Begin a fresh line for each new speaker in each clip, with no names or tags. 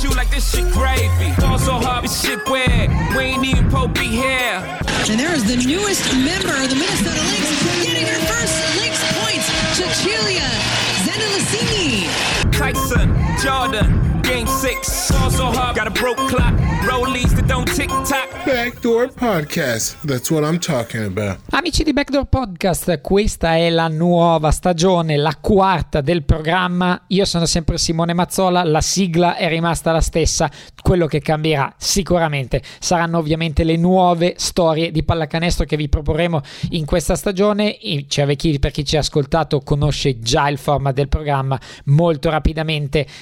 At you like this shit gravy. Ball so hard, this shit weird, we ain't even Pope be here.
And there is the newest member of the Minnesota Lynx getting her first Lynx points, Cecilia Zendelicini.
Tyson, Jordan, game six. Ball so hard, got a broke clock, rollies that don't tick tock.
Backdoor Podcast. That's what I'm talking about.
Amici di Backdoor Podcast, questa è la nuova stagione, la quarta del programma. Io sono sempre Simone Mazzola, la sigla è rimasta la stessa. Quello che cambierà sicuramente saranno ovviamente le nuove storie di pallacanestro che vi proporremo in questa stagione. Chi, per chi ci ha ascoltato conosce già il format del programma. Molto rapidamente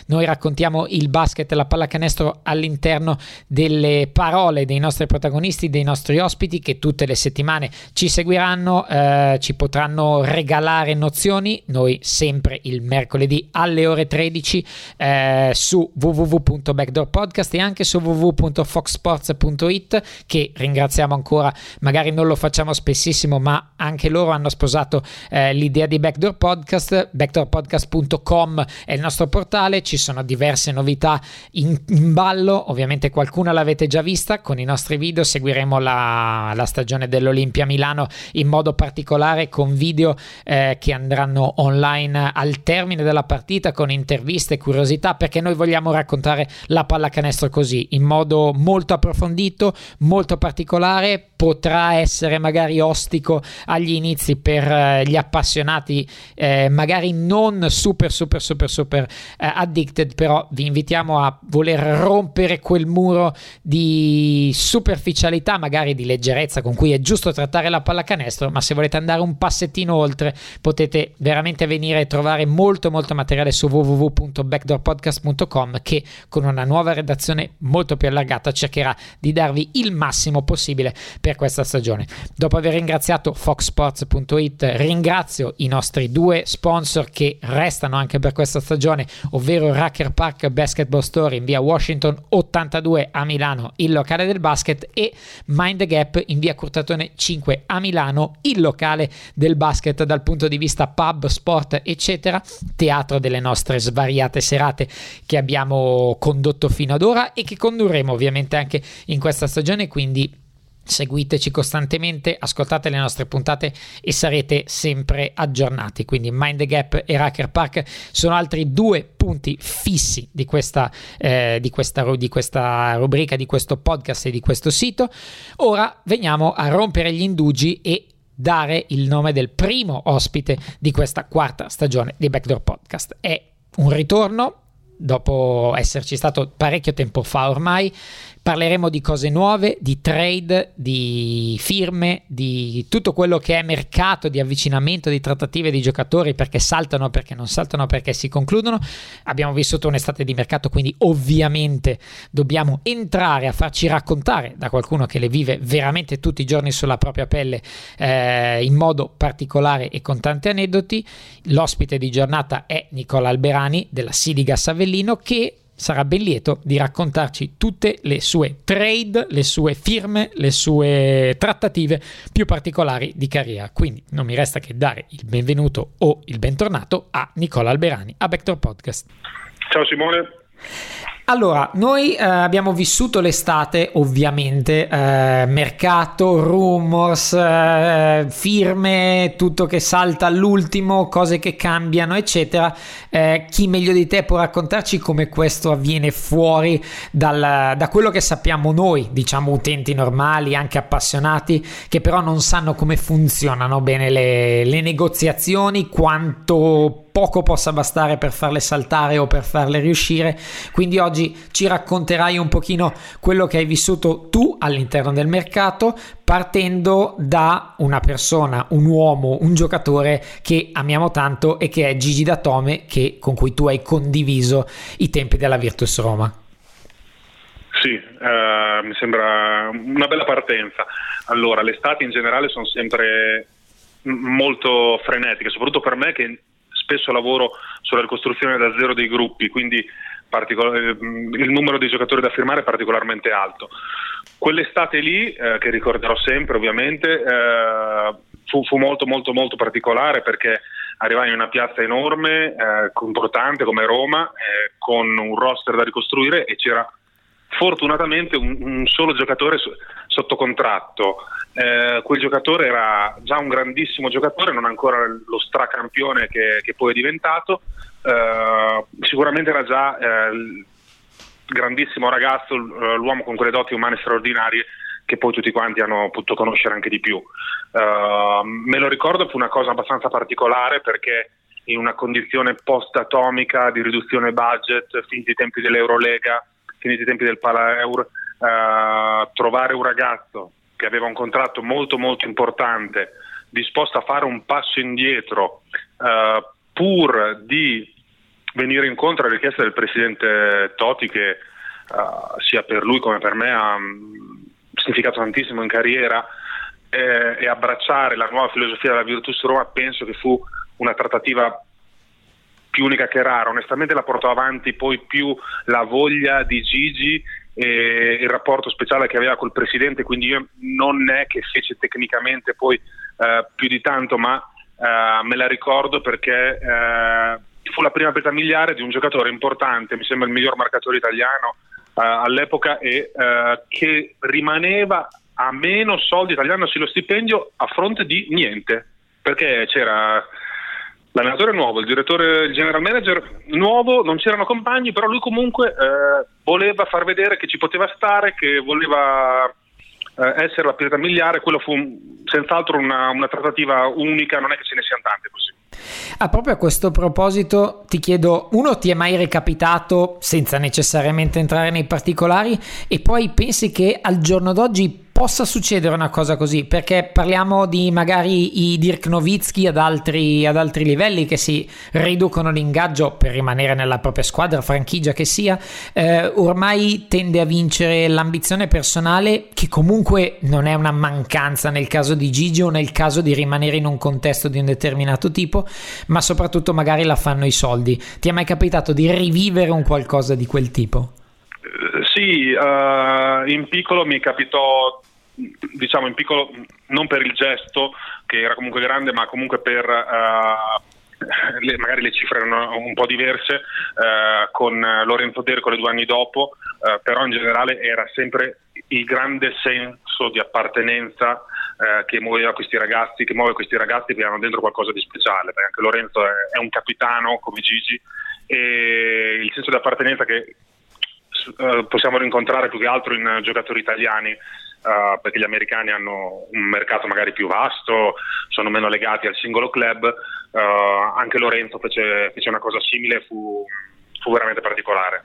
noi raccontiamo il basket e la pallacanestro all'interno delle parole dei nostri protagonisti, dei nostri ospiti che tutte le settimane ci seguiranno, eh, ci potranno regalare nozioni, noi sempre il mercoledì alle ore 13 eh, su www.backdoorpodcast e anche su www.foxsports.it che ringraziamo ancora, magari non lo facciamo spessissimo ma anche loro hanno sposato eh, l'idea di Backdoor Podcast, backdoorpodcast.com è il nostro portale, ci sono diverse novità in, in ballo, ovviamente qualcuna l'avete già vista con i nostri video, seguiremo la, la stagione dell'Olimpia Milano in modo particolare con video eh, che andranno online al termine della partita con interviste curiosità perché noi vogliamo raccontare la pallacanestro così in modo molto approfondito, molto particolare, potrà essere magari ostico agli inizi per eh, gli appassionati eh, magari non super super super super addicted però vi invitiamo a voler rompere quel muro di superficialità magari di leggerezza con cui è giusto trattare la pallacanestro ma se volete andare un passettino oltre potete veramente venire a trovare molto molto materiale su www.backdoorpodcast.com che con una nuova redazione molto più allargata cercherà di darvi il massimo possibile per questa stagione. Dopo aver ringraziato foxsports.it, ringrazio i nostri due sponsor che restano anche per questa stagione, ovvero Racker Park Basketball Store in via Washington 82 a Milano, il locale del basket, e Mind Gap in via Curtatone 5 a Milano, il locale del basket dal punto di vista pub, sport, eccetera, teatro delle nostre svariate serate che abbiamo condotto fino ad ora e che condurremo ovviamente anche in questa stagione, quindi Seguiteci costantemente, ascoltate le nostre puntate e sarete sempre aggiornati. Quindi Mind the Gap e Racker Park sono altri due punti fissi di questa, eh, di, questa, di questa rubrica, di questo podcast e di questo sito. Ora veniamo a rompere gli indugi e dare il nome del primo ospite di questa quarta stagione di Backdoor Podcast. È un ritorno dopo esserci stato parecchio tempo fa ormai Parleremo di cose nuove, di trade, di firme, di tutto quello che è mercato, di avvicinamento, di trattative di giocatori perché saltano, perché non saltano, perché si concludono. Abbiamo vissuto un'estate di mercato, quindi ovviamente dobbiamo entrare a farci raccontare da qualcuno che le vive veramente tutti i giorni sulla propria pelle eh, in modo particolare e con tanti aneddoti. L'ospite di giornata è Nicola Alberani della Sidigas Avellino che sarà ben lieto di raccontarci tutte le sue trade, le sue firme, le sue trattative più particolari di carriera. Quindi non mi resta che dare il benvenuto o il bentornato a Nicola Alberani a Vector Podcast.
Ciao Simone.
Allora, noi eh, abbiamo vissuto l'estate, ovviamente, eh, mercato, rumors, eh, firme, tutto che salta all'ultimo, cose che cambiano, eccetera. Eh, chi meglio di te può raccontarci come questo avviene fuori dal, da quello che sappiamo noi, diciamo utenti normali, anche appassionati, che però non sanno come funzionano bene le, le negoziazioni, quanto poco possa bastare per farle saltare o per farle riuscire. Quindi oggi ci racconterai un pochino quello che hai vissuto tu all'interno del mercato, partendo da una persona, un uomo, un giocatore che amiamo tanto e che è Gigi Datome, che, con cui tu hai condiviso i tempi della Virtus Roma.
Sì, eh, mi sembra una bella partenza. Allora, le estati in generale sono sempre molto frenetiche, soprattutto per me che spesso lavoro sulla ricostruzione da zero dei gruppi, quindi eh, il numero di giocatori da firmare è particolarmente alto. Quell'estate lì, eh, che ricorderò sempre ovviamente, eh, fu, fu, molto molto molto particolare perché arrivai in una piazza enorme, eh, importante come Roma, eh, con un roster da ricostruire e c'era fortunatamente un, un solo giocatore so, sotto contratto. Eh, quel giocatore era già un grandissimo giocatore, non ancora lo stracampione che, che poi è diventato. Eh, sicuramente era già eh, il grandissimo ragazzo, l'uomo con quelle doti umane straordinarie che poi tutti quanti hanno potuto conoscere anche di più. Uh, me lo ricordo, fu una cosa abbastanza particolare perché in una condizione post-atomica di riduzione budget, finiti i tempi dell'Eurolega, finiti i tempi del Palaeur, uh, trovare un ragazzo che aveva un contratto molto molto importante, disposto a fare un passo indietro, uh, pur di venire incontro alle richieste del presidente Toti che sia per lui come per me ha significato tantissimo in carriera eh, e abbracciare la nuova filosofia della Virtus Roma penso che fu una trattativa più unica che rara. Onestamente la portò avanti poi più la voglia di Gigi e il rapporto speciale che aveva col presidente, quindi io non è che fece tecnicamente poi eh, più di tanto, ma eh, me la ricordo perché eh, fu la prima peta miliare di un giocatore importante, mi sembra il miglior marcatore italiano uh, all'epoca e uh, che rimaneva a meno soldi tagliandosi lo stipendio a fronte di niente, perché c'era l'allenatore nuovo, il direttore, il general manager nuovo, non c'erano compagni, però lui comunque eh, voleva far vedere che ci poteva stare, che voleva eh, essere la pietra miliare, quello fu senz'altro una, una trattativa unica, non è che ce ne siano tante così.
Ah, proprio a questo proposito ti chiedo, uno ti è mai recapitato senza necessariamente entrare nei particolari e poi pensi che al giorno d'oggi possa succedere una cosa così, perché parliamo di magari i Dirk Nowitzki ad altri, ad altri livelli che si riducono l'ingaggio per rimanere nella propria squadra, franchigia che sia, eh, ormai tende a vincere l'ambizione personale che comunque non è una mancanza nel caso di Gigi o nel caso di rimanere in un contesto di un determinato tipo, ma soprattutto magari la fanno i soldi. Ti è mai capitato di rivivere un qualcosa di quel tipo?
Sì, uh, in piccolo mi capitò diciamo in piccolo non per il gesto che era comunque grande ma comunque per uh, le, magari le cifre erano un po' diverse uh, con Lorenzo Dercole due anni dopo uh, però in generale era sempre il grande senso di appartenenza che muoveva questi ragazzi che muove questi ragazzi che hanno dentro qualcosa di speciale perché anche Lorenzo è, è un capitano come Gigi e il senso di appartenenza che possiamo rincontrare più che altro in giocatori italiani uh, perché gli americani hanno un mercato magari più vasto, sono meno legati al singolo club, uh, anche Lorenzo fece, fece, una cosa simile, fu, fu veramente particolare.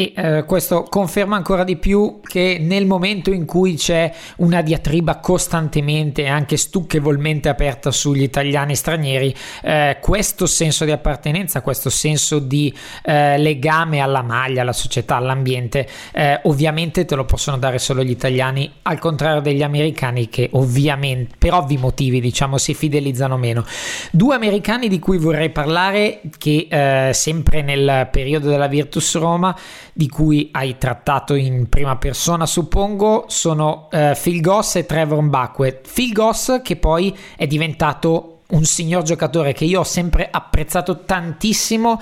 E eh, questo conferma ancora di più che nel momento in cui c'è una diatriba costantemente, anche stucchevolmente aperta sugli italiani stranieri, eh, questo senso di appartenenza, questo senso di eh, legame alla maglia, alla società, all'ambiente, eh, ovviamente te lo possono dare solo gli italiani, al contrario degli americani che ovviamente, per ovvi motivi, diciamo, si fidelizzano meno. Due americani di cui vorrei parlare, che eh, sempre nel periodo della Virtus Roma, di cui hai trattato in prima persona, suppongo, sono uh, Phil Goss e Trevor Mbacque. Phil Goss che poi è diventato un signor giocatore che io ho sempre apprezzato tantissimo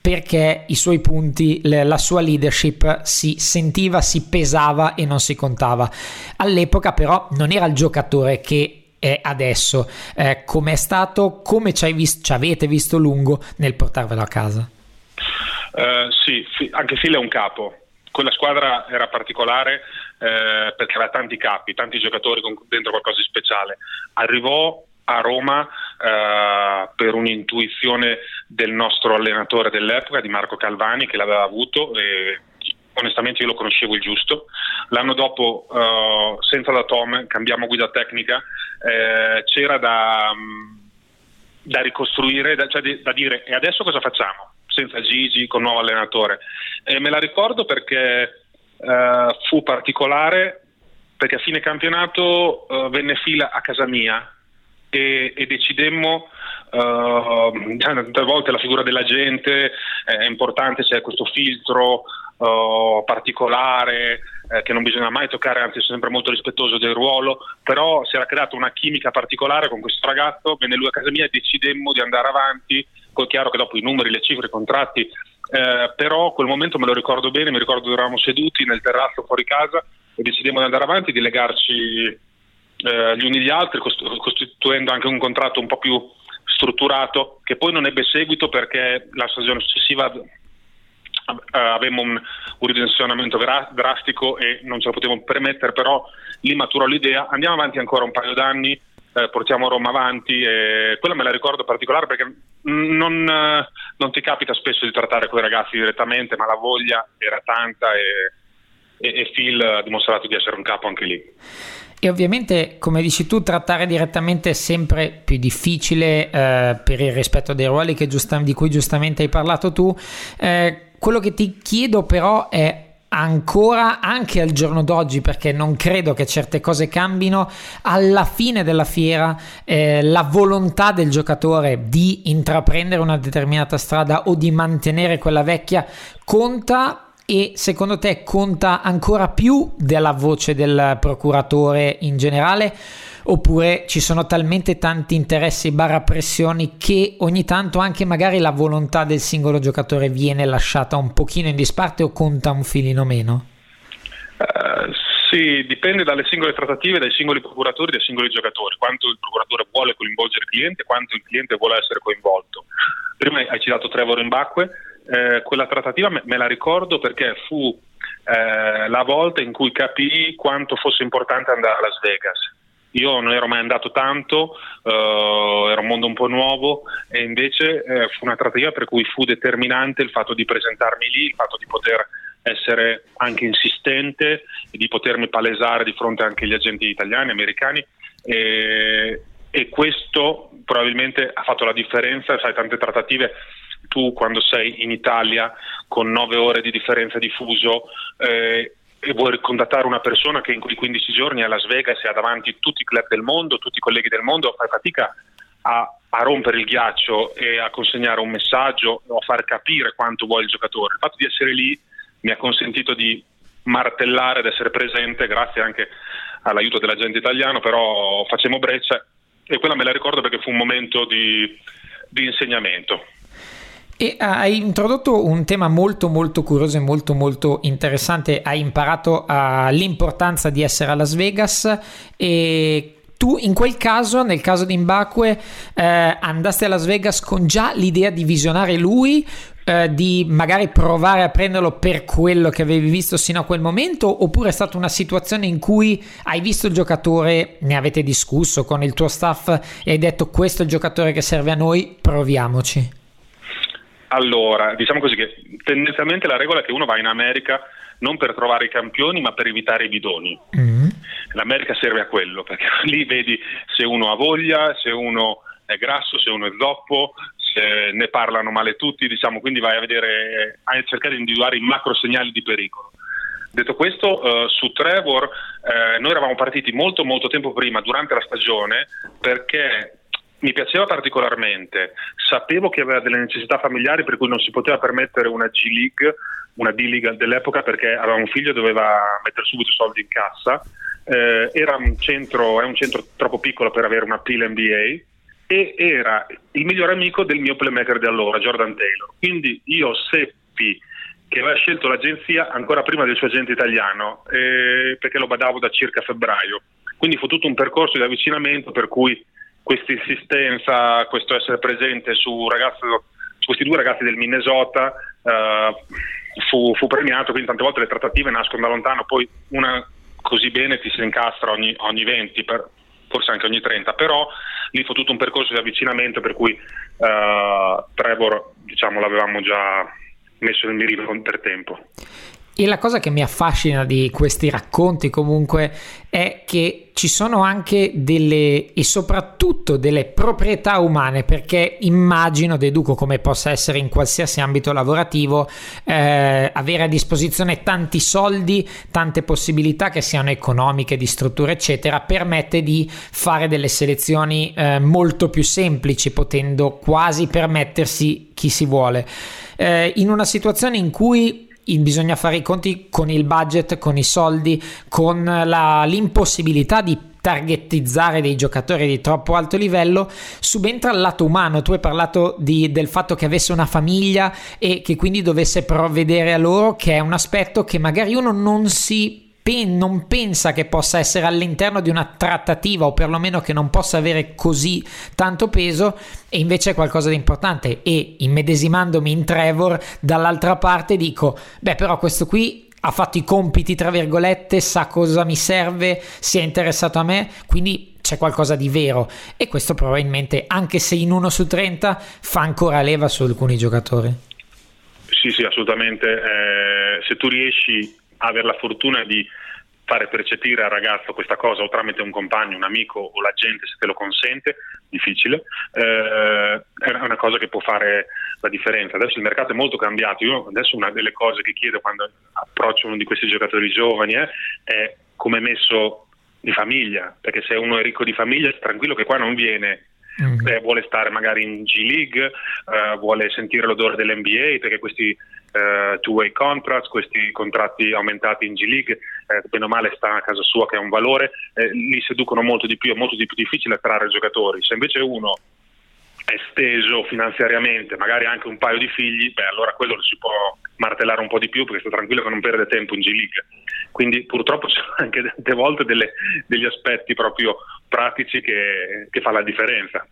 perché i suoi punti, la sua leadership si sentiva, si pesava e non si contava. All'epoca però non era il giocatore che è adesso. Eh, come è stato, come ci, vis- ci avete visto lungo nel portarvelo a casa?
Uh, sì, anche Phil è un capo. Quella squadra era particolare eh, perché aveva tanti capi, tanti giocatori con dentro qualcosa di speciale. Arrivò a Roma eh, per un'intuizione del nostro allenatore dell'epoca, di Marco Calvani, che l'aveva avuto e onestamente io lo conoscevo il giusto. L'anno dopo, uh, senza la Tom, cambiamo guida tecnica, eh, c'era da, da ricostruire, da, cioè da dire e adesso cosa facciamo? Senza Gigi, con nuovo allenatore. E me la ricordo perché uh, fu particolare, perché a fine campionato uh, venne fila a casa mia e, e decidemmo uh, tante volte la figura della gente è importante, c'è questo filtro uh, particolare eh, che non bisogna mai toccare, anzi sono sempre molto rispettoso del ruolo, però si era creata una chimica particolare con questo ragazzo, venne lui a casa mia e decidemmo di andare avanti, è chiaro che dopo i numeri, le cifre, i contratti, eh, però quel momento me lo ricordo bene, mi ricordo che eravamo seduti nel terrazzo fuori casa e decidemmo di andare avanti, di legarci eh, gli uni gli altri, costituendo anche un contratto un po' più strutturato, che poi non ebbe seguito perché la stagione successiva avevamo un, un ridimensionamento gra- drastico e non ce lo potevamo permettere, però lì maturò l'idea, andiamo avanti ancora un paio d'anni, eh, portiamo Roma avanti e quella me la ricordo particolare perché non, eh, non, ti capita spesso di trattare quei ragazzi direttamente, ma la voglia era tanta e, e, e Phil ha dimostrato di essere un capo anche lì.
E ovviamente, come dici tu, trattare direttamente è sempre più difficile eh, per il rispetto dei ruoli giusta, di cui giustamente hai parlato tu. Eh, quello che ti chiedo però è ancora anche al giorno d'oggi perché non credo che certe cose cambino alla fine della fiera eh, la volontà del giocatore di intraprendere una determinata strada o di mantenere quella vecchia conta e secondo te conta ancora più della voce del procuratore in generale oppure ci sono talmente tanti interessi barra pressioni che ogni tanto anche magari la volontà del singolo giocatore viene lasciata un pochino in disparte o conta un filino meno?
Uh, sì, dipende dalle singole trattative, dai singoli procuratori, dai singoli giocatori, quanto il procuratore vuole coinvolgere il cliente, quanto il cliente vuole essere coinvolto. Prima hai citato Trevor Mbacque, eh, quella trattativa me, me, la ricordo perché fu eh, la volta in cui capii quanto fosse importante andare a Las Vegas. Io non ero mai andato tanto, uh, era un mondo un po' nuovo e invece eh, fu una trattativa per cui fu determinante il fatto di presentarmi lì, il fatto di poter essere anche insistente e di potermi palesare di fronte anche agli agenti italiani, americani. E, e questo probabilmente ha fatto la differenza, sai tante trattative tu quando sei in Italia con nove ore di differenza di fuso eh, e vuoi contattare una persona che in quei 15 giorni a Las Vegas e ha davanti tutti i club del mondo, tutti i colleghi del mondo, fai fatica a, a, rompere il ghiaccio e a consegnare un messaggio o a far capire quanto vuole il giocatore. Il fatto di essere lì mi ha consentito di martellare ed essere presente grazie anche all'aiuto dell'agente italiano, però facciamo breccia e quella me la ricordo perché fu un momento di, di insegnamento.
E hai introdotto un tema molto molto curioso e molto molto interessante, hai imparato uh, l'importanza di essere a Las Vegas e tu in quel caso, nel caso di Mbakwe, eh, andasti a Las Vegas con già l'idea di visionare lui, eh, di magari provare a prenderlo per quello che avevi visto sino a quel momento, oppure è stata una situazione in cui hai visto il giocatore, ne avete discusso con il tuo staff e hai detto questo è il giocatore che serve a noi, proviamoci?
Allora, diciamo così che tendenzialmente la regola è che uno va in America non per trovare i campioni, ma per evitare i bidoni. Mm. L'America serve a quello, perché lì vedi se uno ha voglia, se uno è grasso, se uno è zoppo, se ne parlano male tutti, diciamo, quindi vai a vedere, a cercare di individuare i macro segnali di pericolo. Detto questo, eh, su Trevor eh, noi eravamo partiti molto molto tempo prima, durante la stagione, perché mi piaceva particolarmente, sapevo che aveva delle necessità familiari per cui non si poteva permettere una G League, una D-League dell'epoca perché aveva un figlio e doveva mettere subito soldi in cassa, eh, era un centro, è un centro troppo piccolo per avere una PIL NBA e era il migliore amico del mio playmaker di allora, Jordan Taylor. Quindi io seppi che aveva scelto l'agenzia ancora prima del suo agente italiano eh, perché lo badavo da circa febbraio. Quindi fu tutto un percorso di avvicinamento per cui questa insistenza, questo essere presente su, ragazzo, su, questi due ragazzi del Minnesota uh, fu, fu, premiato, quindi tante volte le trattative nascono da lontano, poi una così bene ti si incastra ogni, ogni 20, per, forse anche ogni 30, però lì fu tutto un percorso di avvicinamento per cui uh, Trevor diciamo, l'avevamo già messo nel mirino per tempo.
E la cosa che mi affascina di questi racconti comunque è che ci sono anche delle e soprattutto delle proprietà umane perché immagino, deduco come possa essere in qualsiasi ambito lavorativo, eh, avere a disposizione tanti soldi, tante possibilità che siano economiche, di struttura eccetera, permette di fare delle selezioni eh, molto più semplici potendo quasi permettersi chi si vuole. Eh, in una situazione in cui bisogna fare i conti con il budget, con i soldi, con la, l'impossibilità di targetizzare dei giocatori di troppo alto livello, subentra il lato umano. Tu hai parlato di, del fatto che avesse una famiglia e che quindi dovesse provvedere a loro, che è un aspetto che magari uno non si non pensa che possa essere all'interno di una trattativa o perlomeno che non possa avere così tanto peso e invece è qualcosa di importante. E immedesimandomi in Trevor dall'altra parte dico beh però questo qui ha fatto i compiti tra virgolette sa cosa mi serve si è interessato a me quindi c'è qualcosa di vero. E questo probabilmente anche se in 1 su 30 fa ancora leva su alcuni giocatori.
Sì sì assolutamente. Eh, se tu riesci a avere la fortuna di fare percepire al ragazzo questa cosa o tramite un compagno, un amico o la gente se te lo consente, difficile, eh, è una cosa che può fare la differenza. Adesso il mercato è molto cambiato, io adesso una delle cose che chiedo quando approccio uno di questi giocatori giovani è, è come è messo di famiglia, perché se uno è ricco di famiglia tranquillo che qua non viene Mm. Eh, vuole stare magari in G League, eh, vuole sentire l'odore dell'NBA perché questi eh, two-way contracts, questi contratti aumentati in G League, eh, bene o male sta a casa sua che è un valore, eh, li seducono molto di più, è molto di più difficile attrarre giocatori. Se invece uno è steso finanziariamente, magari anche un paio di figli, beh allora quello lo si può martellare un po' di più perché sta tranquillo che non perde tempo in G League. Quindi purtroppo ci sono anche tante volte delle, degli aspetti proprio pratici che, che fa la differenza.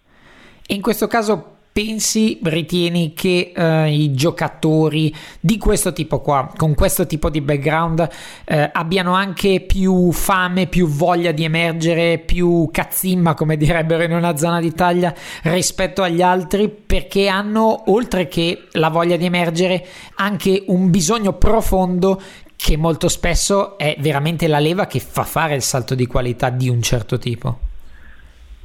In questo caso pensi, ritieni che eh, i giocatori di questo tipo qua, con questo tipo di background, eh, abbiano anche più fame, più voglia di emergere, più cazzimma, come direbbero in una zona d'Italia, rispetto agli altri, perché hanno, oltre che la voglia di emergere, anche un bisogno profondo che molto spesso è veramente la leva che fa fare il salto di qualità di un certo tipo.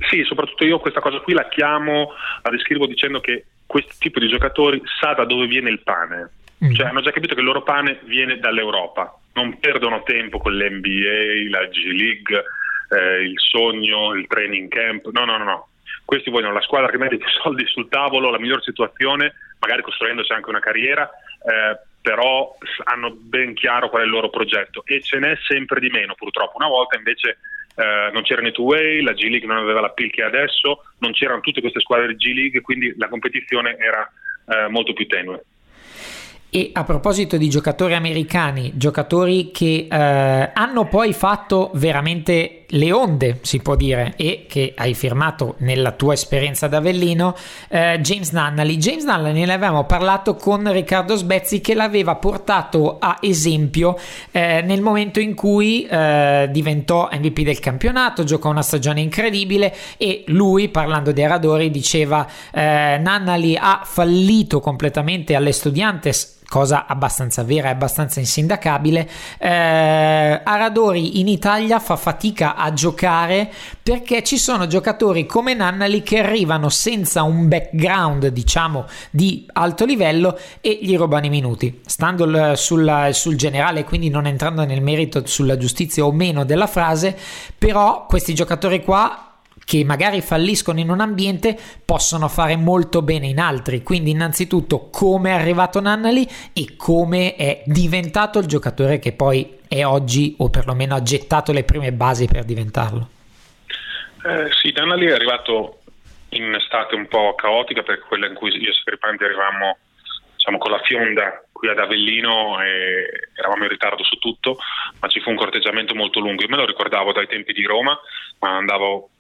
Sì, soprattutto io questa cosa qui la chiamo, la descrivo dicendo che questo tipo di giocatori sa da dove viene il pane. Mm. Cioè hanno già capito che il loro pane viene dall'Europa. Non perdono tempo con l'NBA, la G League, eh, il sogno, il training camp. No, no, no, no. Questi vogliono la squadra che mette più soldi sul tavolo, la miglior situazione, magari costruendosi anche una carriera, eh, però hanno ben chiaro qual è il loro progetto e ce n'è sempre di meno purtroppo. Una volta invece eh, non c'erano i two-way, la G League non aveva la PIL che adesso, non c'erano tutte queste squadre di G League, quindi la competizione era eh, molto più tenue.
E a proposito di giocatori americani, giocatori che eh, hanno poi fatto veramente le onde, si può dire, e che hai firmato nella tua esperienza da Avellino, eh, James Nunnally. James Nunnally ne avevamo parlato con Riccardo Sbezzi che l'aveva portato a esempio eh, nel momento in cui eh, diventò MVP del campionato, giocò una stagione incredibile e lui, parlando di Aradori, diceva eh, Nunnally ha fallito completamente alle Studiantes cosa abbastanza vera e abbastanza insindacabile, eh, Aradori in Italia fa fatica a giocare perché ci sono giocatori come Nannali che arrivano senza un background, diciamo, di alto livello e gli rubano i minuti. Stando sul, sul generale, quindi non entrando nel merito sulla giustizia o meno della frase, però questi giocatori qua che magari falliscono in un ambiente possono fare molto bene in altri. Quindi, innanzitutto, come è arrivato Nannali e come è diventato il giocatore che poi è oggi, o perlomeno ha gettato le prime basi per diventarlo.
Eh, sì, Nannali è arrivato in un'estate un po' caotica, perché quella in cui io e Scripanti arrivavamo diciamo, con la fionda qui ad Avellino e eravamo in ritardo su tutto, ma ci fu un corteggiamento molto lungo. Io me lo ricordavo dai tempi di Roma, ma andavo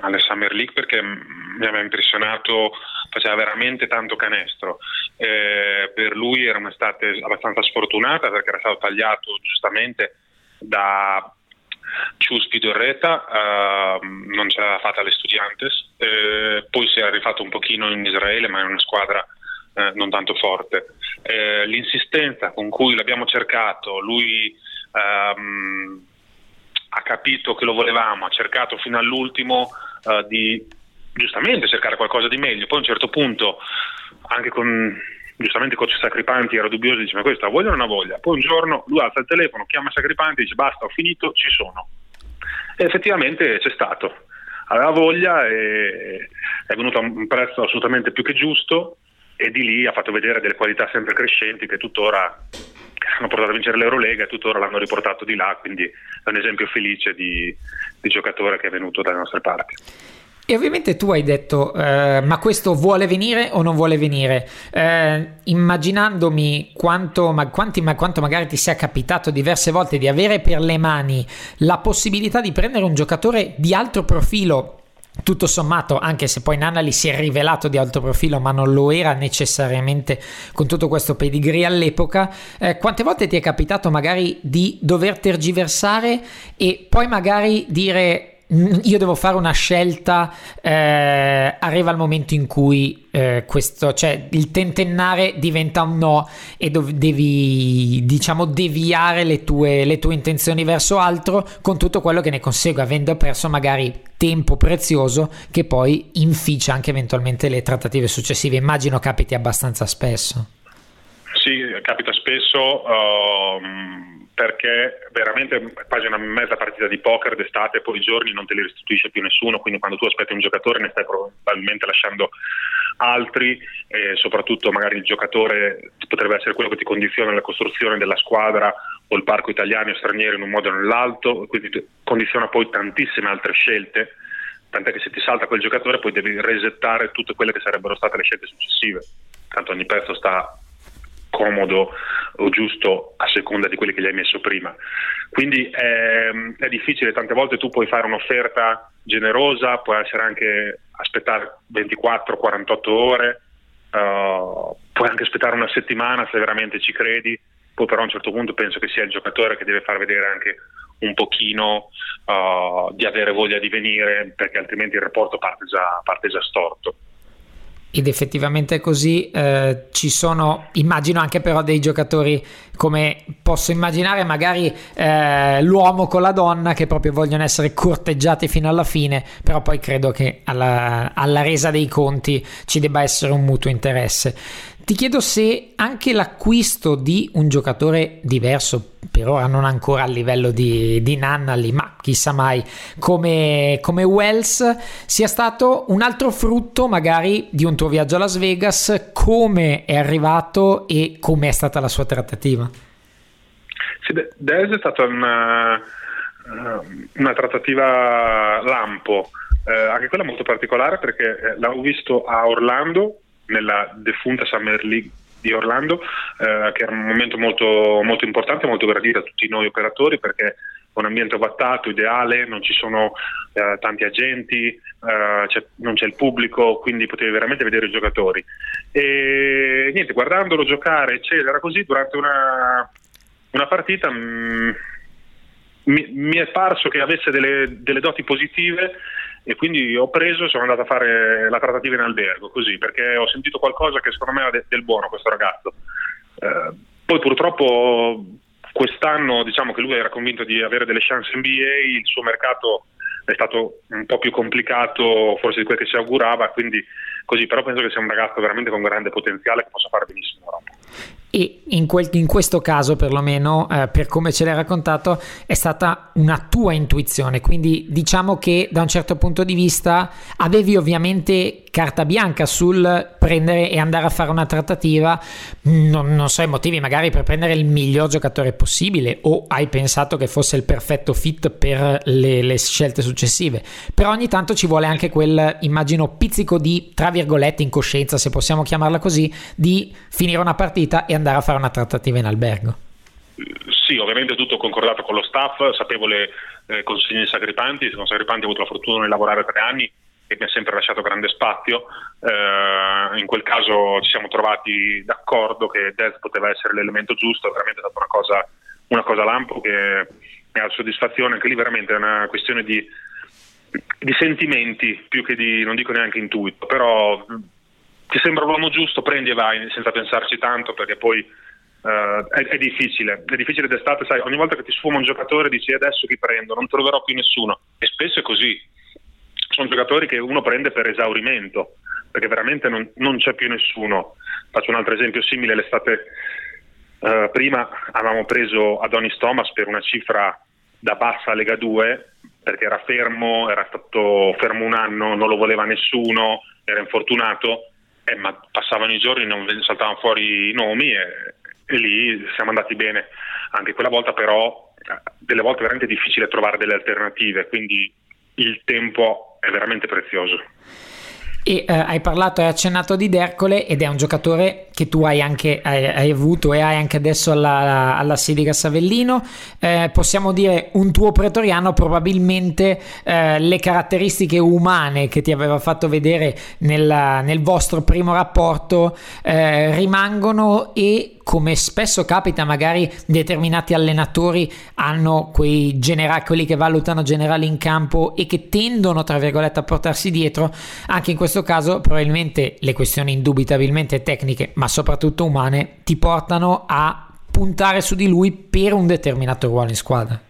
alle Summer League perché mi aveva impressionato, faceva veramente tanto canestro. Eh, per lui era un'estate abbastanza sfortunata perché era stato tagliato giustamente da Ciuspi Dorreta, eh, non ce l'aveva fatta alle Studiantes, eh, poi si era rifatto un pochino in Israele ma è una squadra eh, non tanto forte. Eh, l'insistenza con cui l'abbiamo cercato, lui ehm, ha capito che lo volevamo, ha cercato fino all'ultimo eh, di giustamente cercare qualcosa di meglio, poi a un certo punto anche con giustamente coach Sacripanti era dubbioso, dice ma questa ha voglia o non ha voglia? Poi un giorno lui alza il telefono, chiama Sacripanti e dice basta, ho finito, ci sono. E effettivamente c'è stato, aveva voglia e è venuto a un prezzo assolutamente più che giusto e di lì ha fatto vedere delle qualità sempre crescenti che tuttora hanno portato a vincere l'Eurolega e tuttora l'hanno riportato di là, quindi è un esempio felice di, di giocatore che è venuto dalle nostre parti.
E ovviamente tu hai detto, eh, ma questo vuole venire o non vuole venire? Eh, immaginandomi quanto, ma, quanti, ma quanto magari ti sia capitato diverse volte di avere per le mani la possibilità di prendere un giocatore di alto profilo tutto sommato, anche se poi Nanali si è rivelato di alto profilo, ma non lo era necessariamente con tutto questo pedigree all'epoca, eh, quante volte ti è capitato magari di dover tergiversare e poi magari dire io devo fare una scelta, eh, arriva il momento in cui eh, questo, cioè il tentennare diventa un no e dov- devi, diciamo, deviare le tue, le tue intenzioni verso altro con tutto quello che ne consegue, avendo perso magari tempo prezioso che poi inficia anche eventualmente le trattative successive. Immagino capiti abbastanza spesso.
Sì, capita spesso. Um perché veramente quasi una mezza partita di poker d'estate, poi i giorni non te li restituisce più nessuno, quindi quando tu aspetti un giocatore ne stai probabilmente lasciando altri e soprattutto magari il giocatore potrebbe essere quello che ti condiziona la costruzione della squadra o il parco italiano o straniero in un modo o nell'altro, quindi condiziona poi tantissime altre scelte, tant'è che se ti salta quel giocatore poi devi resettare tutte quelle che sarebbero state le scelte successive, tanto ogni pezzo sta comodo o giusto a seconda di quelli che gli hai messo prima. Quindi è, è difficile, tante volte tu puoi fare un'offerta generosa, può essere anche aspettare 24-48 ore, uh, puoi anche aspettare una settimana se veramente ci credi, poi però a un certo punto penso che sia il giocatore che deve far vedere anche un pochino uh, di avere voglia di venire perché altrimenti il rapporto parte già, parte già storto
ed effettivamente è così. Eh, ci sono, immagino anche però dei giocatori come posso immaginare, magari eh, l'uomo con la donna che proprio vogliono essere corteggiati fino alla fine, però poi credo che alla, alla resa dei conti ci debba essere un mutuo interesse. Ti chiedo se anche l'acquisto di un giocatore diverso, per ora non ancora a livello di, di Nannali, ma chissà mai, come, come Wells, sia stato un altro frutto magari di un tuo viaggio a Las Vegas, come è arrivato e come è stata la sua trattativa?
Sì, Dez è stata una, una trattativa lampo, eh, anche quella molto particolare perché eh, l'avevo visto a Orlando nella defunta Summer League di Orlando, eh, che era un momento molto, molto importante, molto gradito a tutti noi operatori perché un ambiente ovattato, ideale, non ci sono eh, tanti agenti, eh, c'è, non c'è il pubblico, quindi potevi veramente vedere i giocatori. E niente, guardandolo giocare, eccetera, così durante una, una partita mh, mm, mi, mi, è parso che avesse delle, delle doti positive e quindi ho preso e sono andato a fare la trattativa in albergo, così, perché ho sentito qualcosa che secondo me era de- del buono questo ragazzo. Eh, poi purtroppo quest'anno diciamo che lui era convinto di avere delle chance NBA, il suo mercato è stato un po' più complicato forse di quel che si augurava, quindi così, però penso che sia un ragazzo veramente con grande potenziale che possa fare benissimo in Europa.
E in, quel, in, questo caso, perlomeno, eh, per come ce l'hai raccontato, è stata una tua intuizione. Quindi diciamo che da un certo punto di vista avevi ovviamente carta bianca sul prendere e andare a fare una trattativa. Non, non so i motivi, magari per prendere il miglior giocatore possibile, o hai pensato che fosse il perfetto fit per le, le scelte successive. Però ogni tanto ci vuole anche quel, immagino, pizzico di, tra virgolette, incoscienza, se possiamo chiamarla così, di finire una partita e andare a fare una trattativa in albergo?
Sì, ovviamente tutto concordato con lo staff, sapevo le eh, consegne di Sagripanti, con Sagripanti ho avuto la fortuna di lavorare tre anni e mi ha sempre lasciato grande spazio. Eh, in quel caso ci siamo trovati d'accordo che Dez poteva essere l'elemento giusto, è veramente stata una cosa, una cosa lampo che mi ha soddisfazione, anche lì veramente è una questione di, di sentimenti più che di, non dico neanche intuito, però ti sembra l'uomo giusto, prendi e vai senza pensarci tanto perché poi uh, è, è, difficile. È difficile d'estate, sai, ogni volta che ti sfuma un giocatore dici adesso chi prendo, non troverò più nessuno. E spesso è così. Sono giocatori che uno prende per esaurimento, perché veramente non, non c'è più nessuno. Faccio un altro esempio simile, l'estate uh, prima avevamo preso Adonis Thomas per una cifra da bassa Lega 2 perché era fermo, era stato fermo un anno, non lo voleva nessuno, era infortunato eh, ma passavano i giorni, non saltavano fuori i nomi e, e, lì siamo andati bene. Anche quella volta però, eh, delle volte è veramente difficile trovare delle alternative, quindi il tempo è veramente prezioso.
E eh, hai parlato, hai accennato di Dercole ed è un giocatore che tu hai anche hai, hai avuto e hai anche adesso alla, alla Sidica Savellino. Eh, possiamo dire un tuo pretoriano, probabilmente eh, le caratteristiche umane che ti aveva fatto vedere nel, nel vostro primo rapporto eh, rimangono e come spesso capita, magari determinati allenatori hanno quei generali, quelli che valutano generali in campo e che tendono, tra virgolette, a portarsi dietro. Anche in questo caso, probabilmente le questioni indubitabilmente tecniche, ma soprattutto umane, ti portano a puntare su di lui per un determinato ruolo in squadra.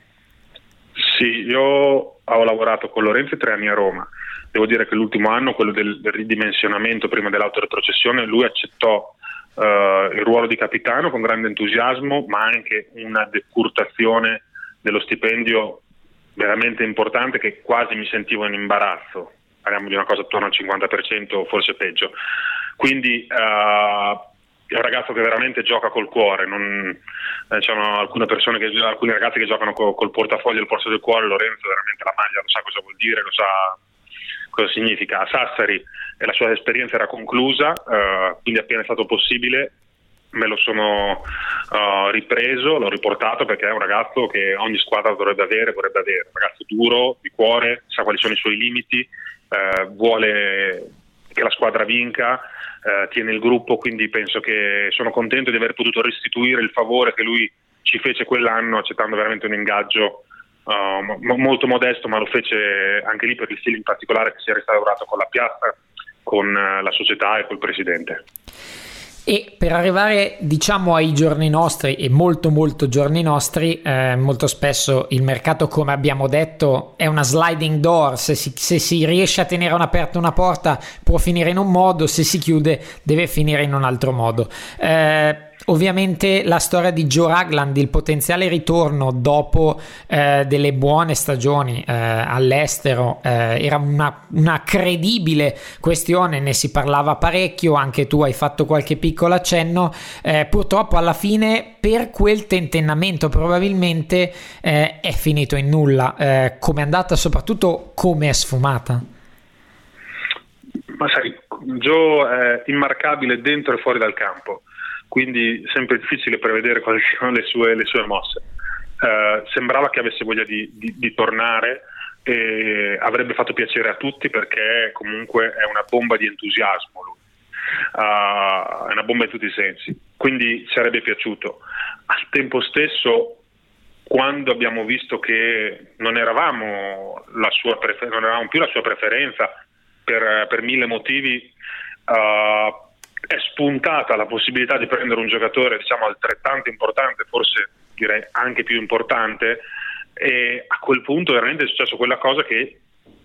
Sì, io ho lavorato con Lorenzo tre anni a Roma. Devo dire che l'ultimo anno, quello del, del ridimensionamento prima dell'autoretrocessione, lui accettò uh, il ruolo di capitano con grande entusiasmo, ma anche una decurtazione dello stipendio veramente importante che quasi mi sentivo in imbarazzo. Parliamo di una cosa attorno al 50%, forse peggio. Quindi uh, è un ragazzo che veramente gioca col cuore. Non, eh, c'è alcune persone che, alcuni ragazzi che giocano col, col portafoglio al posto del cuore. Lorenzo veramente la maglia lo sa cosa vuol dire, lo sa cosa significa. A Sassari la sua esperienza era conclusa, eh, quindi appena è stato possibile me lo sono uh, ripreso, l'ho riportato perché è un ragazzo che ogni squadra dovrebbe avere, vorrebbe avere, un ragazzo duro, di cuore, sa quali sono i suoi limiti, eh, vuole che la squadra vinca, eh, tiene il gruppo, quindi penso che sono contento di aver potuto restituire il favore che lui ci fece quell'anno accettando veramente un ingaggio uh, molto modesto, ma lo fece anche lì per il feeling particolare che si è restaurato con la piazza, con uh, la società e col presidente.
E per arrivare diciamo ai giorni nostri e molto molto giorni nostri, eh, molto spesso il mercato come abbiamo detto è una sliding door, se si, se si riesce a tenere un'aperta una porta può finire in un modo, se si chiude deve finire in un altro modo. Eh, Ovviamente la storia di Joe Ragland, il potenziale ritorno dopo eh, delle buone stagioni eh, all'estero, eh, era una, una, credibile questione, ne si parlava parecchio, anche tu hai fatto qualche piccolo accenno, eh, purtroppo alla fine per quel tentennamento probabilmente eh, è finito in nulla, eh, come è andata soprattutto come è sfumata.
Ma sai, Joe è immarcabile dentro e fuori dal campo quindi sempre difficile prevedere quali siano le sue, le sue mosse. Uh, sembrava che avesse voglia di, di, di, tornare e avrebbe fatto piacere a tutti perché comunque è una bomba di entusiasmo lui. Uh, è una bomba in tutti i sensi, quindi ci sarebbe piaciuto. Al tempo stesso, quando abbiamo visto che non eravamo, prefer- non eravamo più la sua preferenza per, per mille motivi, uh, è spuntata la possibilità di prendere un giocatore diciamo altrettanto importante, forse direi anche più importante, e a quel punto veramente è successo quella cosa che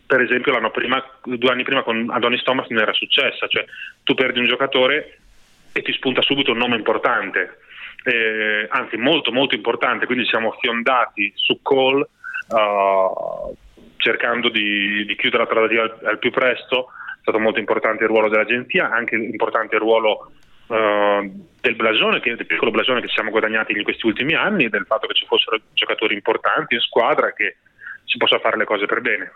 per esempio l'anno prima, due anni prima con Adonis Thomas non era successa, cioè tu perdi un giocatore e ti spunta subito un nome importante, eh, anzi molto molto importante, quindi siamo fiondati su Cole uh, cercando di, di, chiudere la trattativa al, al più presto stato molto importante il ruolo dell'agenzia, anche importante il ruolo uh, del blasone, che, del piccolo blasone che ci siamo guadagnati in questi ultimi anni, del fatto che ci fossero giocatori importanti in squadra che si possa fare le cose per bene.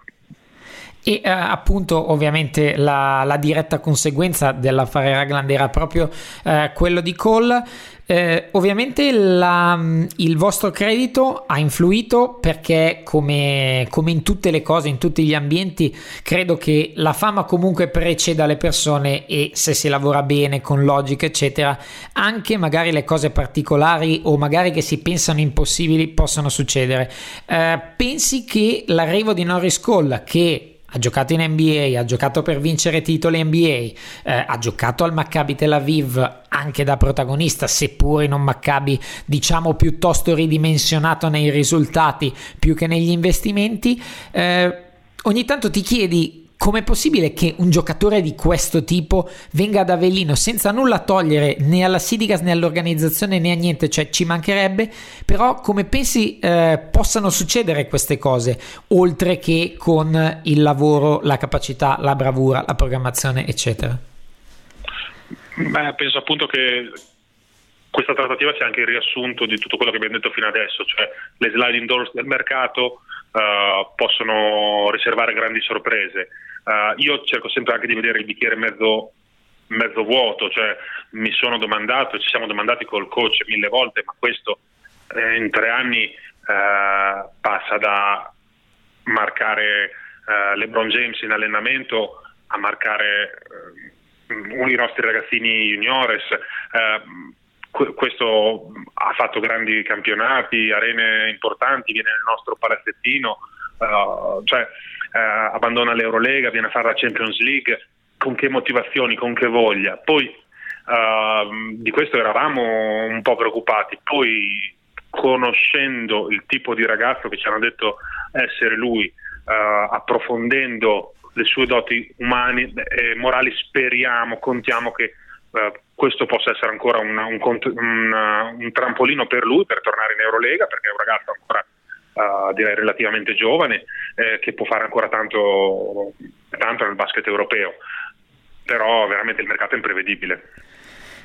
E eh, appunto ovviamente la, la, diretta conseguenza dell'affare Ragland era proprio eh, quello di Cole. Eh, ovviamente la, il vostro credito ha influito perché come, come, in tutte le cose, in tutti gli ambienti, credo che la fama comunque preceda le persone e se si lavora bene, con logica, eccetera, anche magari le cose particolari o magari che si pensano impossibili possono succedere. Eh, pensi che l'arrivo di Norris Cole, che ha giocato in NBA, ha giocato per vincere titoli NBA, eh, ha giocato al Maccabi Tel Aviv anche da protagonista, seppure in un Maccabi diciamo piuttosto ridimensionato nei risultati più che negli investimenti. Eh, ogni tanto ti chiedi com'è possibile che un giocatore di questo tipo venga ad Avellino senza nulla togliere né alla Sidigas né all'organizzazione né a niente, cioè ci mancherebbe, però come pensi eh, possano succedere queste cose, oltre che con il lavoro, la capacità, la bravura, la programmazione, eccetera?
Beh, penso appunto che questa trattativa sia anche il riassunto di tutto quello che abbiamo detto fino adesso, cioè le sliding doors del mercato uh, possono riservare grandi sorprese. Uh, io cerco sempre anche di vedere il bicchiere mezzo, mezzo vuoto, cioè mi sono domandato, ci siamo domandati col coach mille volte, ma questo eh, in tre anni eh, passa da marcare eh, LeBron James in allenamento a marcare eh, i nostri ragazzini juniores. Eh, questo ha fatto grandi campionati, arene importanti, viene nel nostro palazzettino, cioè uh, abbandona l'Eurolega, viene a fare la Champions League, con che motivazioni, con che voglia. Poi uh, di questo eravamo un po' preoccupati, poi conoscendo il tipo di ragazzo che ci hanno detto essere lui, approfondendo le sue doti umane e morali, speriamo, contiamo che questo possa essere ancora una, un, un, un, trampolino per lui per tornare in Eurolega perché è un ragazzo ancora uh, direi relativamente giovane eh, che può fare ancora tanto, tanto nel basket europeo. Però veramente il mercato è imprevedibile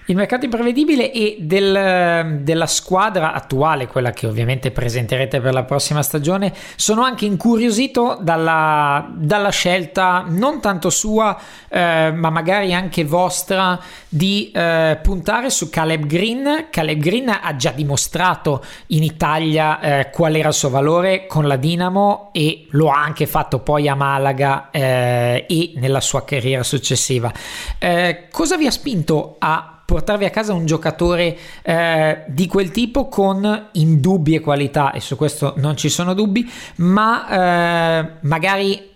il mercato imprevedibile e del, della squadra attuale, quella che ovviamente presenterete per la prossima stagione, sono anche incuriosito dalla, dalla scelta non tanto sua, eh, ma magari anche vostra, di eh, puntare su Caleb Green. Caleb Green ha già dimostrato in Italia eh, qual era il suo valore con la Dinamo e lo ha anche fatto poi a Malaga eh, e nella sua carriera successiva. Eh, cosa vi ha spinto a portarvi a casa un giocatore eh, di quel tipo con indubbie qualità, e su questo non ci sono dubbi, ma eh, magari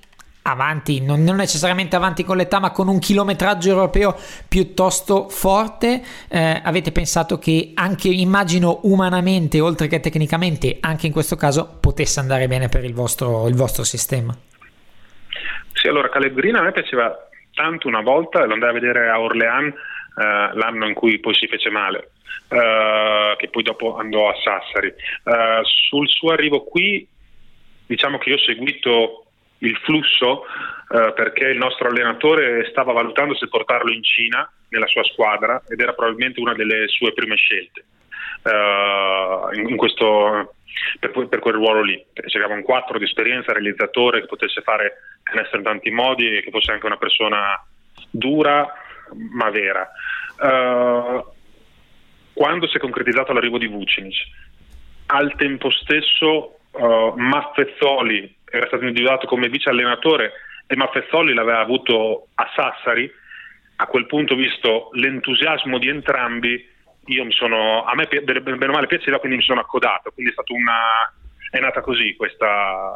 avanti, non, non, necessariamente avanti con l'età, ma con un chilometraggio europeo piuttosto forte. Eh, avete pensato che anche, immagino, umanamente, oltre che tecnicamente, anche in questo caso potesse andare bene per il vostro, il vostro sistema?
Sì, allora Caleb Green a me piaceva tanto una volta, lo andai a vedere a Orléans eh, l'anno in cui poi si fece male, eh, che poi dopo andò a Sassari. Eh, sul suo arrivo qui, diciamo che io ho seguito il flusso eh, perché il nostro allenatore stava valutando se portarlo in Cina nella sua squadra ed era probabilmente una delle sue prime scelte uh, in, in questo, per, per, quel ruolo lì. Cercava un 4 di esperienza, realizzatore che potesse fare canestro in tanti modi e che fosse anche una persona dura ma vera. Uh, quando si è concretizzato l'arrivo di Vucinic, al tempo stesso uh, Maffezzoli era stato individuato come vice allenatore e Maffezzoli l'aveva avuto a Sassari, a quel punto visto l'entusiasmo di entrambi, io mi sono, a me bene o male piaceva, quindi mi sono accodato, quindi è, stata una, è nata così questa,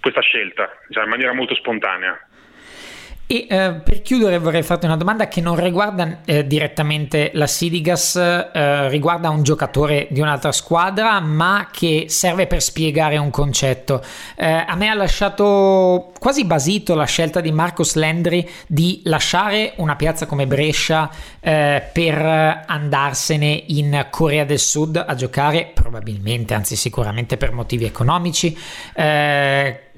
questa scelta, cioè in maniera molto spontanea.
E eh, per chiudere vorrei farti una domanda che non riguarda eh, direttamente la Sidigas, eh, riguarda un giocatore di un'altra squadra, ma che serve per spiegare un concetto. Eh, a me ha lasciato quasi basito la scelta di Marcos Landry di lasciare una piazza come Brescia eh, per andarsene in Corea del Sud a giocare, probabilmente, anzi sicuramente per motivi economici.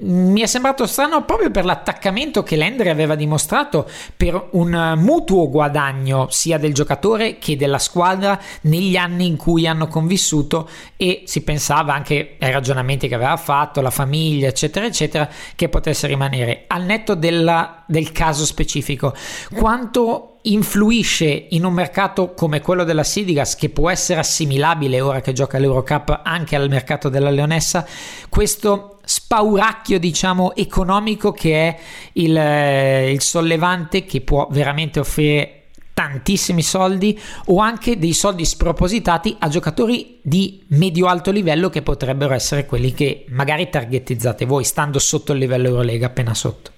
Mi è sembrato strano proprio per l'attaccamento che Landry aveva dimostrato per un mutuo guadagno sia del giocatore che della squadra negli anni in cui hanno convissuto e si pensava anche ai ragionamenti che aveva fatto, la famiglia, eccetera, eccetera, che potesse rimanere. Al netto della, del caso specifico, quanto influisce in un mercato come quello della Sidigas che può essere assimilabile ora che gioca l'Eurocup anche al mercato della Leonessa questo spauracchio diciamo economico che è il, eh, il sollevante che può veramente offrire tantissimi soldi o anche dei soldi spropositati a giocatori di medio-alto livello che potrebbero essere quelli che magari targetizzate voi, stando sotto il livello Eurolega, appena sotto?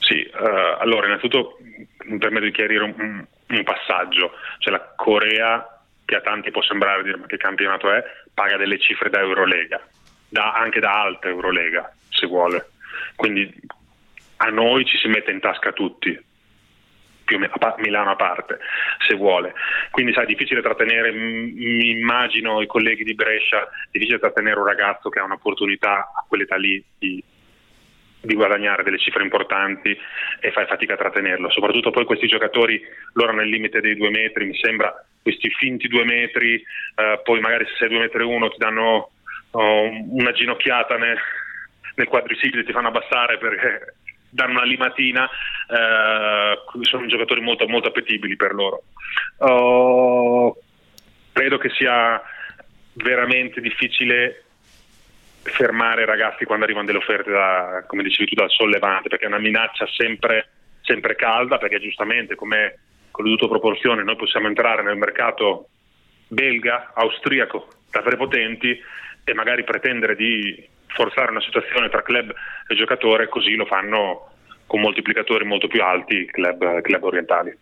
Sì, uh, allora innanzitutto mi permetto di chiarire un, un, passaggio, cioè la Corea, che a tanti può sembrare dire ma che campionato è, paga delle cifre da Eurolega, da, anche da alta Eurolega se vuole, quindi a noi ci si mette in tasca tutti, più Milano a parte, se vuole. Quindi sai, è difficile trattenere, mi immagino i colleghi di Brescia, difficile trattenere un ragazzo che ha un'opportunità a quell'età lì di, di guadagnare delle cifre importanti e fai fatica a trattenerlo. Soprattutto poi questi giocatori, loro nel limite dei due metri, mi sembra, questi finti due metri, eh, poi magari se sei due metri uno ti danno una ginocchiata nel, nel quadricipite, ti fanno abbassare perché danno una limatina, eh, sono giocatori molto, molto appetibili per loro. Oh, credo che sia veramente difficile fermare i ragazzi quando arrivano delle offerte, da, come dicevi tu, dal sollevante, perché è una minaccia sempre, sempre calda, perché giustamente, come con le proporzione, noi possiamo entrare nel mercato belga, austriaco, da prepotenti e magari pretendere di forzare una situazione tra club e giocatore, così lo fanno con moltiplicatori molto più alti i club, club orientali.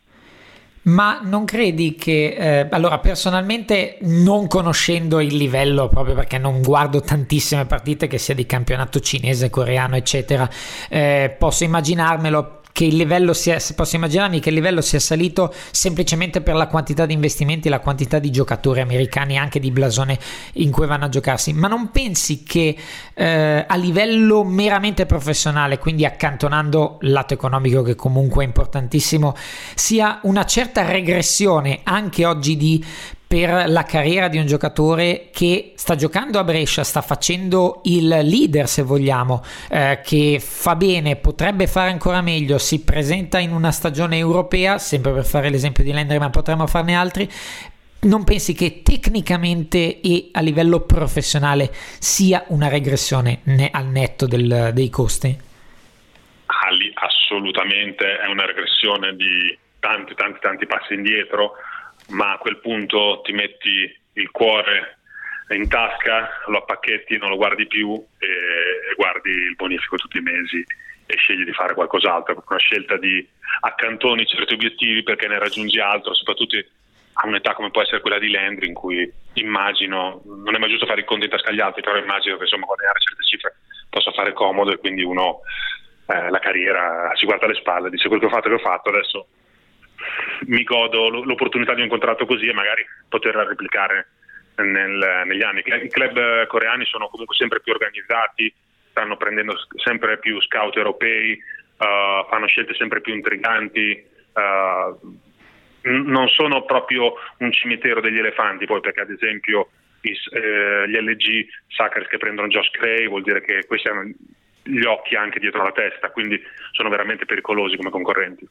Ma non credi che, eh, allora personalmente non conoscendo il livello, proprio perché non guardo tantissime partite che sia di campionato cinese, coreano, eccetera, eh, posso immaginarmelo che il livello sia, posso immaginarmi che il livello sia salito semplicemente per la quantità di investimenti, la quantità di giocatori americani anche di blasone in cui vanno a giocarsi, ma non pensi che eh, a livello meramente professionale, quindi accantonando lato economico che comunque è importantissimo, sia una certa regressione anche oggi di per la carriera di un giocatore che sta giocando a Brescia, sta facendo il leader se vogliamo, eh, che fa bene, potrebbe fare ancora meglio, si presenta in una stagione europea, sempre per fare l'esempio di Landry, ma potremmo farne altri. Non pensi che tecnicamente e a livello professionale sia una regressione al netto del, dei costi?
Assolutamente è una regressione di tanti, tanti, tanti passi indietro ma a quel punto ti metti il cuore in tasca, lo appacchetti, non lo guardi più e, guardi il bonifico tutti i mesi e scegli di fare qualcos'altro, una scelta di accantoni certi obiettivi perché ne raggiungi altro, soprattutto a un'età come può essere quella di Landry in cui immagino, non è mai giusto fare i conti in tasca agli altri, però immagino che insomma guadagnare certe cifre possa fare comodo e quindi uno eh, la carriera si guarda alle spalle, dice quel che ho fatto che ho fatto, adesso mi godo l'opportunità di un contratto così e magari poterla replicare nel, negli anni. I club coreani sono comunque sempre più organizzati, stanno prendendo sempre più scout europei, uh, fanno scelte sempre più intriganti. Uh, non sono proprio un cimitero degli elefanti, poi perché ad esempio i, eh, gli LG Suckers che prendono Josh Gray vuol dire che questi hanno gli occhi anche dietro la testa, quindi sono veramente pericolosi come concorrenti.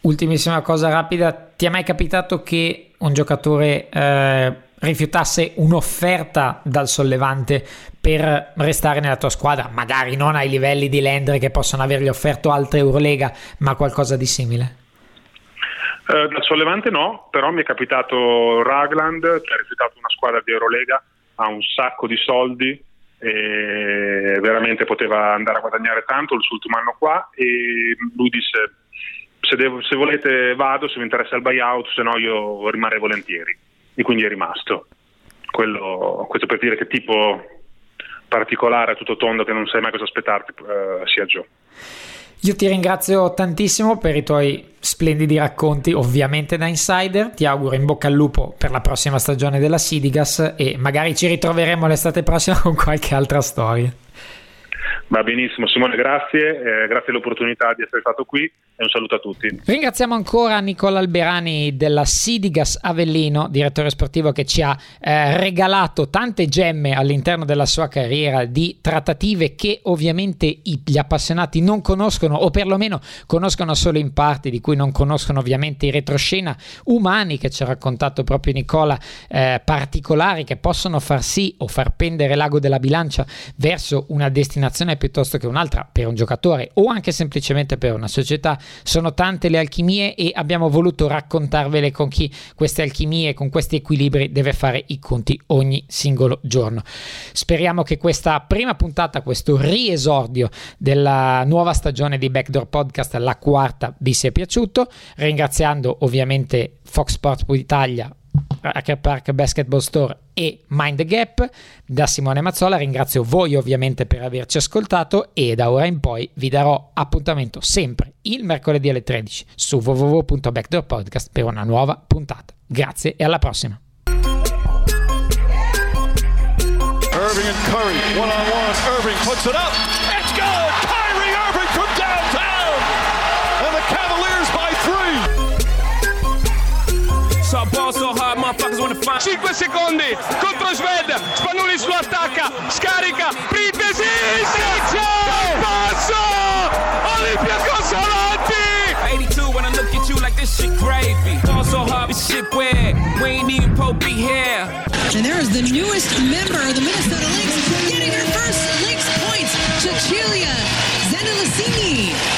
Ultimissima cosa rapida, ti è mai capitato che un giocatore eh, rifiutasse un'offerta dal sollevante per restare nella tua squadra? Magari non ai livelli di Lendre che possono avergli offerto altre Eurolega, ma qualcosa di simile?
Eh, dal sollevante no, però mi è capitato Ragland che ha rifiutato una squadra di Eurolega, ha un sacco di soldi e veramente poteva andare a guadagnare tanto il suo ultimo anno qua e lui disse se, devo, se, volete vado, se mi interessa il buyout, se no io rimarrei volentieri. E quindi è rimasto. Quello, questo per dire che tipo particolare, tutto tondo, che non sai mai cosa aspettarti, uh, sia Joe.
Io ti ringrazio tantissimo per i tuoi splendidi racconti, ovviamente da insider. Ti auguro in bocca al lupo per la prossima stagione della Sidigas e magari ci ritroveremo l'estate prossima con qualche altra storia.
Va benissimo, Simone, grazie, eh, grazie all'opportunità di essere stato qui e un saluto a tutti.
Ringraziamo ancora Nicola Alberani della Sidigas Avellino, direttore sportivo che ci ha eh, regalato tante gemme all'interno della sua carriera di trattative che ovviamente i, gli appassionati non conoscono o perlomeno conoscono solo in parte, di cui non conoscono ovviamente i retroscena umani che ci ha raccontato proprio Nicola, eh, particolari che possono far sì o far pendere l'ago della bilancia verso una destinazione piuttosto che un'altra per un giocatore o anche semplicemente per una società. Sono tante le alchimie e abbiamo voluto raccontarvele con chi queste alchimie, con questi equilibri deve fare i conti ogni singolo giorno. Speriamo che questa prima puntata, questo riesordio della nuova stagione di Backdoor Podcast, la quarta, vi sia piaciuto. Ringraziando ovviamente Fox Sports Italia Hacker Park Basketball Store e Mind the Gap. Da Simone Mazzola ringrazio voi ovviamente per averci ascoltato e da ora in poi vi darò appuntamento sempre il mercoledì alle 13 su www.backdoorpodcast per una nuova puntata. Grazie e alla prossima.
Irving and Curry, one on one. Irving puts it up. It's good. Kyrie Irving from downtown. And the Cavaliers by three.
So 5 secondi contro Sved, Spanulis lo attacca, scarica, Printesi, Siccio, passo, Olympiacos avanti! 82 when I look at you like this shit gravy. Ball so hard, this shit weird, we ain't even Pope be here.
And there is the newest member of the Minnesota Lynx getting her first Lynx points, Cecilia Zendelicini.